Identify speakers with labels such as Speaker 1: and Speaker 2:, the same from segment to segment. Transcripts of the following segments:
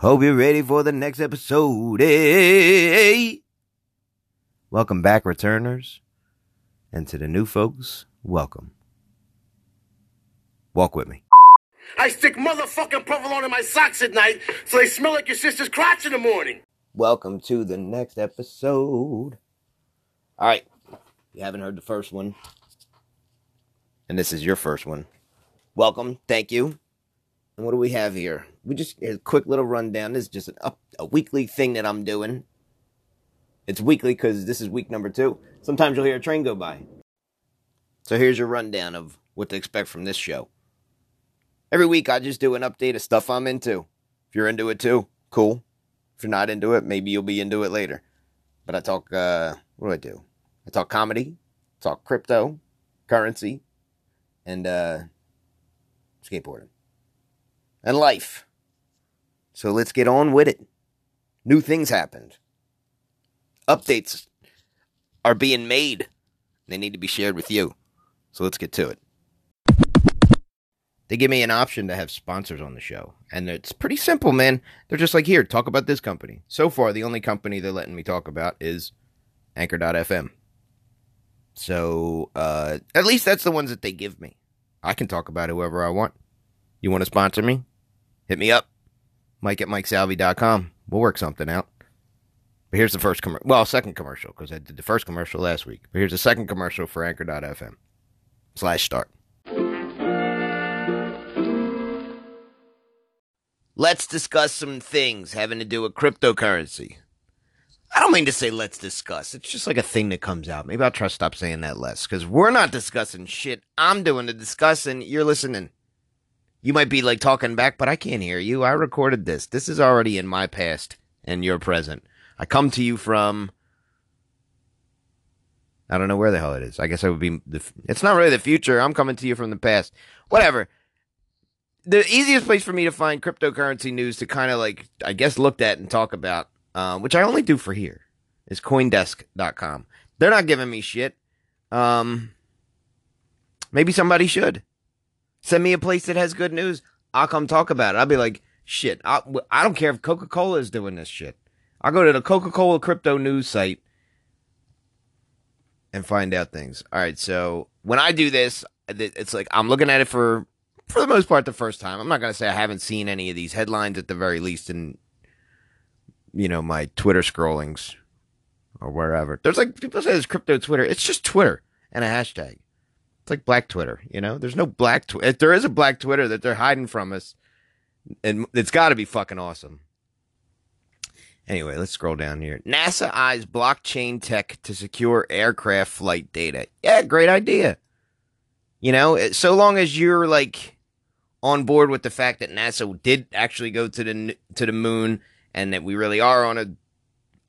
Speaker 1: Hope you're ready for the next episode. Hey! Welcome back, returners. And to the new folks, welcome. Walk with me.
Speaker 2: I stick motherfucking provolone in my socks at night so they smell like your sister's crotch in the morning.
Speaker 1: Welcome to the next episode. All right. You haven't heard the first one. And this is your first one. Welcome. Thank you. And what do we have here? We just a quick little rundown. This is just an up, a weekly thing that I'm doing. It's weekly because this is week number two. Sometimes you'll hear a train go by. So here's your rundown of what to expect from this show. Every week I just do an update of stuff I'm into. If you're into it too, cool. If you're not into it, maybe you'll be into it later. But I talk, uh, what do I do? I talk comedy, talk crypto, currency, and uh, skateboarding, and life. So let's get on with it. New things happened. Updates are being made. They need to be shared with you. So let's get to it. They give me an option to have sponsors on the show. And it's pretty simple, man. They're just like, here, talk about this company. So far, the only company they're letting me talk about is Anchor.fm. So, uh, at least that's the ones that they give me. I can talk about whoever I want. You want to sponsor me? Hit me up. Mike at MikeSalvi.com. We'll work something out. But here's the first commercial. Well, second commercial, because I did the first commercial last week. But here's the second commercial for Anchor.fm slash start. Let's discuss some things having to do with cryptocurrency. I don't mean to say let's discuss. It's just like a thing that comes out. Maybe I'll try to stop saying that less because we're not discussing shit. I'm doing the discussing. You're listening. You might be like talking back, but I can't hear you. I recorded this. This is already in my past and your present. I come to you from. I don't know where the hell it is. I guess I would be. The, it's not really the future. I'm coming to you from the past. Whatever the easiest place for me to find cryptocurrency news to kind of like, I guess, looked at and talk about, uh, which I only do for here, is Coindesk.com. They're not giving me shit. Um, maybe somebody should send me a place that has good news. I'll come talk about it. I'll be like, shit. I, I don't care if Coca Cola is doing this shit. I'll go to the Coca Cola crypto news site and find out things. All right. So when I do this, it's like I'm looking at it for for the most part the first time. I'm not going to say I haven't seen any of these headlines at the very least in you know my Twitter scrollings or wherever. There's like people say there's crypto Twitter. It's just Twitter and a hashtag. It's like black Twitter, you know? There's no black Twitter. Eh, if there is a black Twitter that they're hiding from us, and it's got to be fucking awesome. Anyway, let's scroll down here. NASA eyes blockchain tech to secure aircraft flight data. Yeah, great idea. You know, eh, so long as you're like on board with the fact that NASA did actually go to the to the moon and that we really are on a,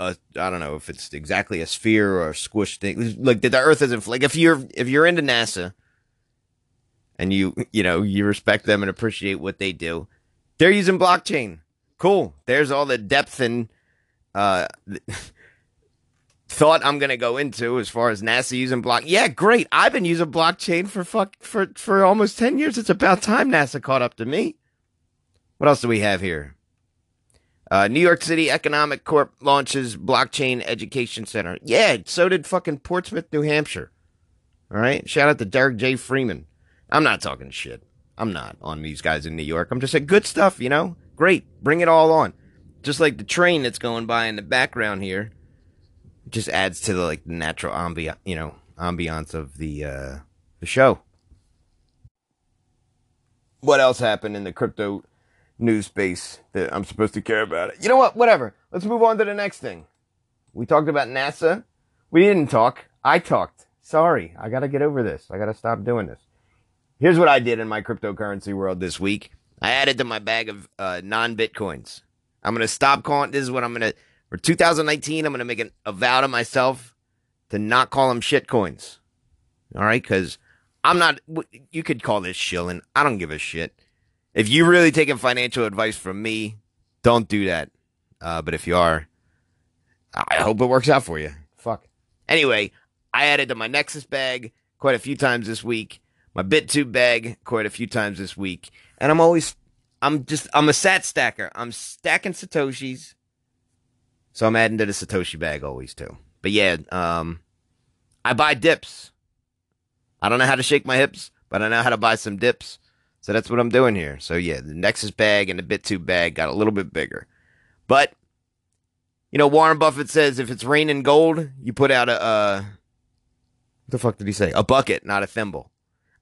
Speaker 1: a I don't know if it's exactly a sphere or a squish thing. Like the Earth isn't like if you're if you're into NASA and you you know you respect them and appreciate what they do, they're using blockchain. Cool. There's all the depth and uh thought I'm gonna go into as far as NASA using block. Yeah, great. I've been using blockchain for fuck for for almost ten years. It's about time NASA caught up to me. What else do we have here? Uh, New York City Economic Corp launches blockchain education center. Yeah, so did fucking Portsmouth, New Hampshire. All right, shout out to Derek J. Freeman. I'm not talking shit. I'm not on these guys in New York. I'm just saying good stuff. You know, great. Bring it all on. Just like the train that's going by in the background here just adds to the like natural ambiance, you know, ambiance of the uh, the show. What else happened in the crypto news space that I'm supposed to care about? It? You know what? Whatever. Let's move on to the next thing. We talked about NASA. We didn't talk. I talked. Sorry, I gotta get over this. I gotta stop doing this. Here's what I did in my cryptocurrency world this week. I added to my bag of uh, non bitcoins. I'm gonna stop calling. This is what I'm gonna for 2019, I'm going to make an, a vow to myself to not call them shit coins. All right? Because I'm not, you could call this shilling. I don't give a shit. If you really taking financial advice from me, don't do that. Uh, but if you are, I hope it works out for you. Fuck. Anyway, I added to my Nexus bag quite a few times this week, my BitTube bag quite a few times this week, and I'm always I'm just I'm a sat stacker. I'm stacking satoshis. So I'm adding to the satoshi bag always too. But yeah, um I buy dips. I don't know how to shake my hips, but I know how to buy some dips. So that's what I'm doing here. So yeah, the Nexus bag and the BitTube bag got a little bit bigger. But you know, Warren Buffett says if it's raining gold, you put out a uh what the fuck did he say? A bucket, not a thimble.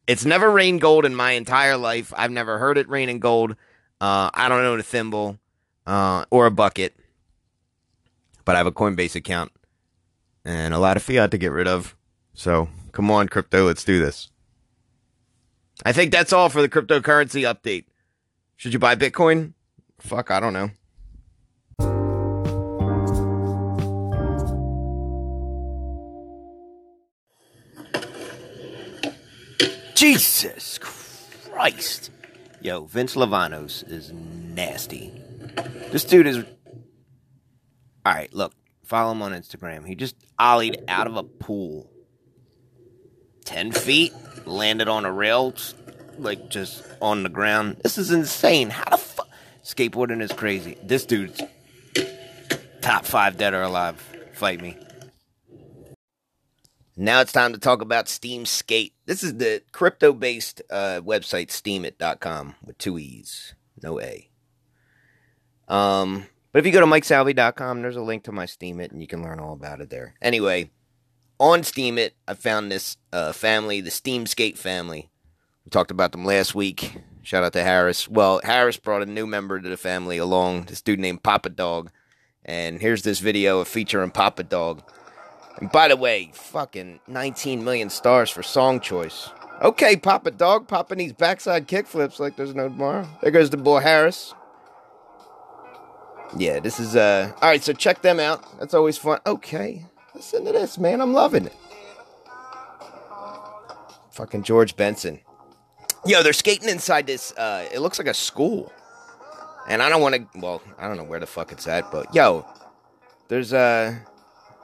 Speaker 1: It's never rained gold in my entire life. I've never heard it rain in gold. Uh, I don't own a thimble uh, or a bucket, but I have a Coinbase account and a lot of fiat to get rid of. So come on, crypto, let's do this. I think that's all for the cryptocurrency update. Should you buy Bitcoin? Fuck, I don't know. Jesus Christ. Yo, Vince Lavanos is nasty. This dude is. Alright, look. Follow him on Instagram. He just ollied out of a pool. 10 feet, landed on a rail, like just on the ground. This is insane. How the fuck? Skateboarding is crazy. This dude's top five dead or alive. Fight me. Now it's time to talk about SteemSkate. This is the crypto based uh, website, steemit.com, with two E's, no A. Um, but if you go to mikesalvi.com, there's a link to my Steemit, and you can learn all about it there. Anyway, on Steemit, I found this uh, family, the SteemSkate family. We talked about them last week. Shout out to Harris. Well, Harris brought a new member to the family along, this dude named Papa Dog. And here's this video featuring Papa Dog. And by the way, fucking 19 million stars for song choice. Okay, Papa Dog popping these backside kickflips like there's no tomorrow. There goes the boy Harris. Yeah, this is uh all right. So check them out. That's always fun. Okay, listen to this, man. I'm loving it. Fucking George Benson. Yo, they're skating inside this. uh It looks like a school, and I don't want to. Well, I don't know where the fuck it's at, but yo, there's uh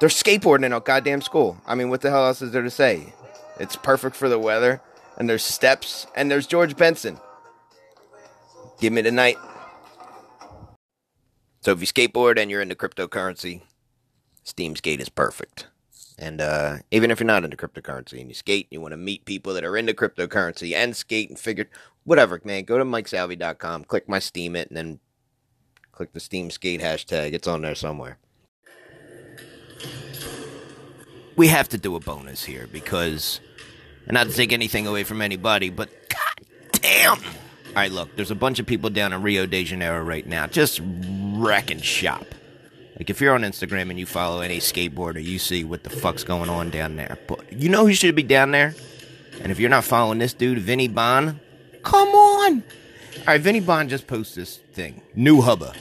Speaker 1: they're skateboarding in a goddamn school. I mean, what the hell else is there to say? It's perfect for the weather, and there's steps, and there's George Benson. Give me the night. So if you skateboard and you're into cryptocurrency, SteemSkate is perfect. And uh, even if you're not into cryptocurrency and you skate, you want to meet people that are into cryptocurrency and skate and figure whatever, man, go to mikesalvi.com, click my Steemit, and then click the SteemSkate hashtag. It's on there somewhere. We have to do a bonus here because, and not to take anything away from anybody, but god damn. All right, look, there's a bunch of people down in Rio de Janeiro right now just wrecking shop. Like if you're on Instagram and you follow any skateboarder, you see what the fuck's going on down there. But you know who should be down there? And if you're not following this dude, Vinny Bond, come on. All right, Vinny Bond just posted this thing, new hubba.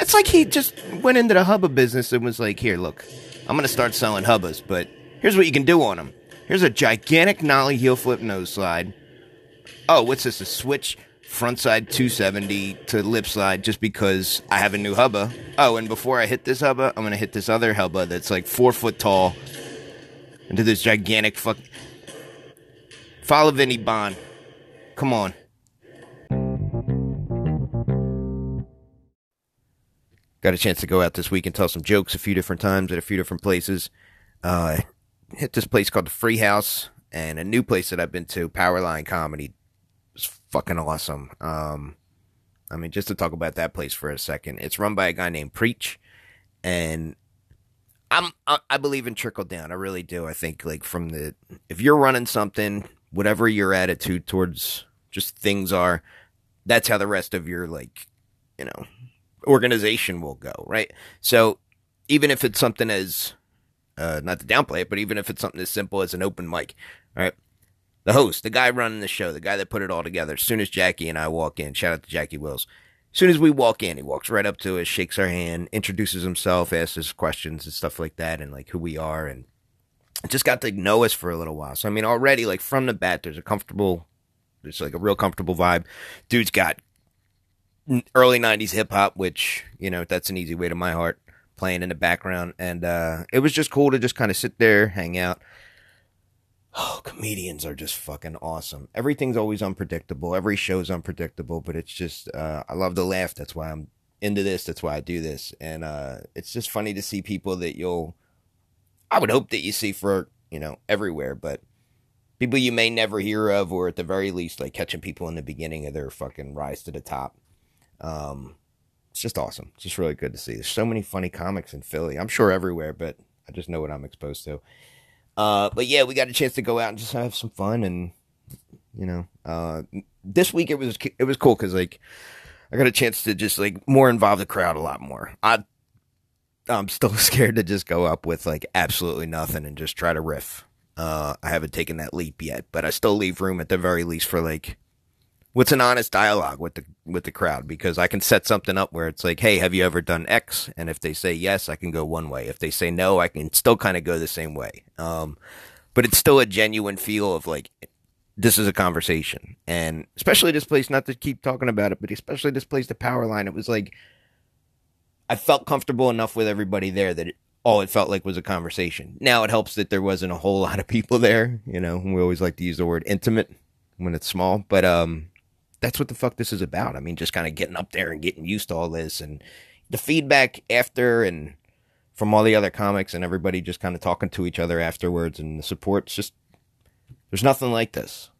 Speaker 1: It's like he just went into the hubba business and was like, "Here, look, I'm gonna start selling hubbas, but here's what you can do on them. Here's a gigantic nollie heel flip nose slide. Oh, what's this? A switch frontside 270 to lip slide just because I have a new hubba. Oh, and before I hit this hubba, I'm gonna hit this other hubba that's like four foot tall into this gigantic fuck. Follow Vinny Bond. Come on. Got a chance to go out this week and tell some jokes a few different times at a few different places. Uh, hit this place called the Free House and a new place that I've been to, Powerline Comedy. It's fucking awesome. Um, I mean, just to talk about that place for a second, it's run by a guy named Preach, and I'm I, I believe in trickle down. I really do. I think like from the if you're running something, whatever your attitude towards just things are, that's how the rest of your like, you know, organization will go, right? So even if it's something as uh, not to downplay it, but even if it's something as simple as an open mic, right? The host, the guy running the show, the guy that put it all together. As soon as Jackie and I walk in, shout out to Jackie Wills. As soon as we walk in, he walks right up to us, shakes our hand, introduces himself, asks us questions and stuff like that, and like who we are, and just got to know us for a little while. So I mean, already like from the bat, there's a comfortable, there's like a real comfortable vibe. Dude's got early 90s hip hop, which, you know, that's an easy way to my heart, playing in the background. And uh, it was just cool to just kind of sit there, hang out. Oh, comedians are just fucking awesome. Everything's always unpredictable. Every show's unpredictable, but it's just uh, I love to laugh. That's why I'm into this. That's why I do this, and uh, it's just funny to see people that you'll. I would hope that you see for you know everywhere, but people you may never hear of, or at the very least, like catching people in the beginning of their fucking rise to the top. Um, it's just awesome. It's just really good to see. There's so many funny comics in Philly. I'm sure everywhere, but I just know what I'm exposed to. Uh, but yeah, we got a chance to go out and just have some fun, and you know, uh, this week it was it was cool because like I got a chance to just like more involve the crowd a lot more. I I'm still scared to just go up with like absolutely nothing and just try to riff. Uh, I haven't taken that leap yet, but I still leave room at the very least for like what's an honest dialogue with the with the crowd because I can set something up where it's like, hey, have you ever done X? And if they say yes, I can go one way. If they say no, I can still kind of go the same way. Um, but it's still a genuine feel of like this is a conversation, and especially this place. Not to keep talking about it, but especially this place, the power line. It was like I felt comfortable enough with everybody there that it, all it felt like was a conversation. Now it helps that there wasn't a whole lot of people there. You know, we always like to use the word intimate when it's small, but um, that's what the fuck this is about. I mean, just kind of getting up there and getting used to all this and the feedback after and from all the other comics and everybody just kind of talking to each other afterwards and the support's just there's nothing like this.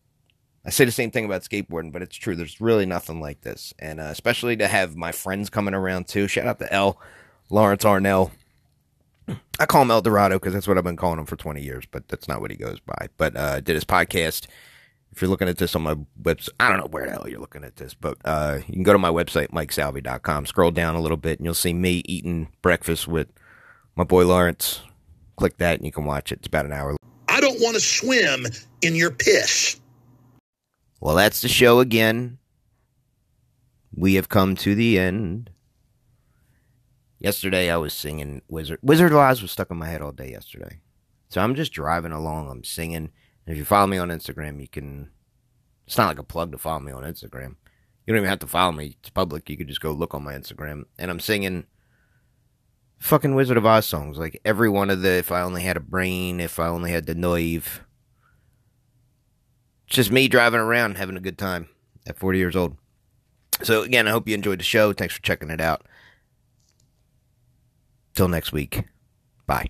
Speaker 1: I say the same thing about skateboarding, but it's true. There's really nothing like this, and uh, especially to have my friends coming around too. Shout out to L, Lawrence Arnell. I call him El Dorado because that's what I've been calling him for 20 years, but that's not what he goes by. But uh, did his podcast if you're looking at this on my website, I don't know where the hell you're looking at this, but uh, you can go to my website, MikeSalvi.com, scroll down a little bit, and you'll see me eating breakfast with my boy Lawrence. Click that, and you can watch it. It's about an hour.
Speaker 3: I don't want to swim in your piss.
Speaker 1: Well, that's the show again. We have come to the end. Yesterday, I was singing Wizard. Wizard of Oz was stuck in my head all day yesterday. So I'm just driving along. I'm singing if you follow me on Instagram, you can. It's not like a plug to follow me on Instagram. You don't even have to follow me. It's public. You could just go look on my Instagram. And I'm singing fucking Wizard of Oz songs. Like every one of the If I Only Had a Brain, If I Only Had the Nerve. It's just me driving around having a good time at 40 years old. So, again, I hope you enjoyed the show. Thanks for checking it out. Till next week. Bye.